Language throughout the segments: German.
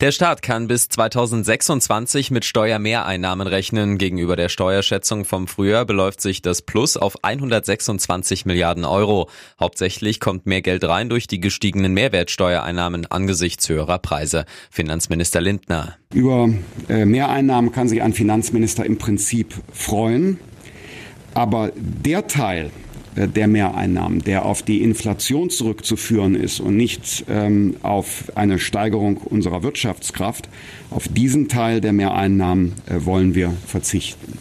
Der Staat kann bis 2026 mit Steuermehreinnahmen rechnen. Gegenüber der Steuerschätzung vom Frühjahr beläuft sich das Plus auf 126 Milliarden Euro. Hauptsächlich kommt mehr Geld rein durch die gestiegenen Mehrwertsteuereinnahmen angesichts höherer Preise. Finanzminister Lindner. Über äh, Mehreinnahmen kann sich ein Finanzminister im Prinzip freuen. Aber der Teil, der Mehreinnahmen, der auf die Inflation zurückzuführen ist und nicht ähm, auf eine Steigerung unserer Wirtschaftskraft, auf diesen Teil der Mehreinnahmen äh, wollen wir verzichten.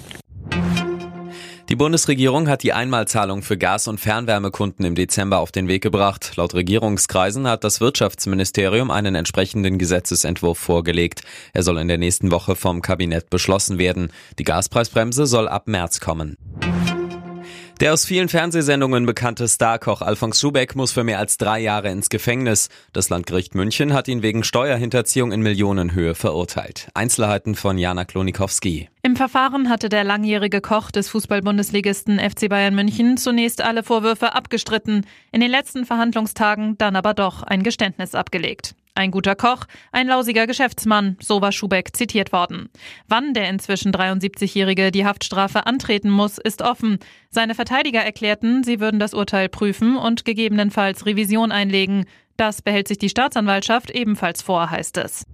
Die Bundesregierung hat die Einmalzahlung für Gas- und Fernwärmekunden im Dezember auf den Weg gebracht. Laut Regierungskreisen hat das Wirtschaftsministerium einen entsprechenden Gesetzesentwurf vorgelegt. Er soll in der nächsten Woche vom Kabinett beschlossen werden. Die Gaspreisbremse soll ab März kommen. Der aus vielen Fernsehsendungen bekannte Starkoch Alfons Schubeck muss für mehr als drei Jahre ins Gefängnis. Das Landgericht München hat ihn wegen Steuerhinterziehung in Millionenhöhe verurteilt. Einzelheiten von Jana Klonikowski. Im Verfahren hatte der langjährige Koch des Fußball-Bundesligisten FC Bayern München zunächst alle Vorwürfe abgestritten, in den letzten Verhandlungstagen dann aber doch ein Geständnis abgelegt. Ein guter Koch, ein lausiger Geschäftsmann, so war Schubeck zitiert worden. Wann der inzwischen 73-Jährige die Haftstrafe antreten muss, ist offen. Seine Verteidiger erklärten, sie würden das Urteil prüfen und gegebenenfalls Revision einlegen. Das behält sich die Staatsanwaltschaft ebenfalls vor, heißt es.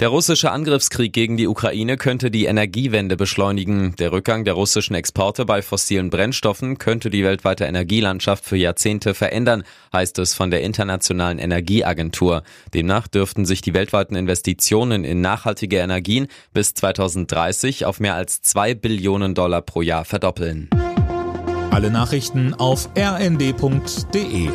Der russische Angriffskrieg gegen die Ukraine könnte die Energiewende beschleunigen. Der Rückgang der russischen Exporte bei fossilen Brennstoffen könnte die weltweite Energielandschaft für Jahrzehnte verändern, heißt es von der Internationalen Energieagentur. Demnach dürften sich die weltweiten Investitionen in nachhaltige Energien bis 2030 auf mehr als zwei Billionen Dollar pro Jahr verdoppeln. Alle Nachrichten auf rnd.de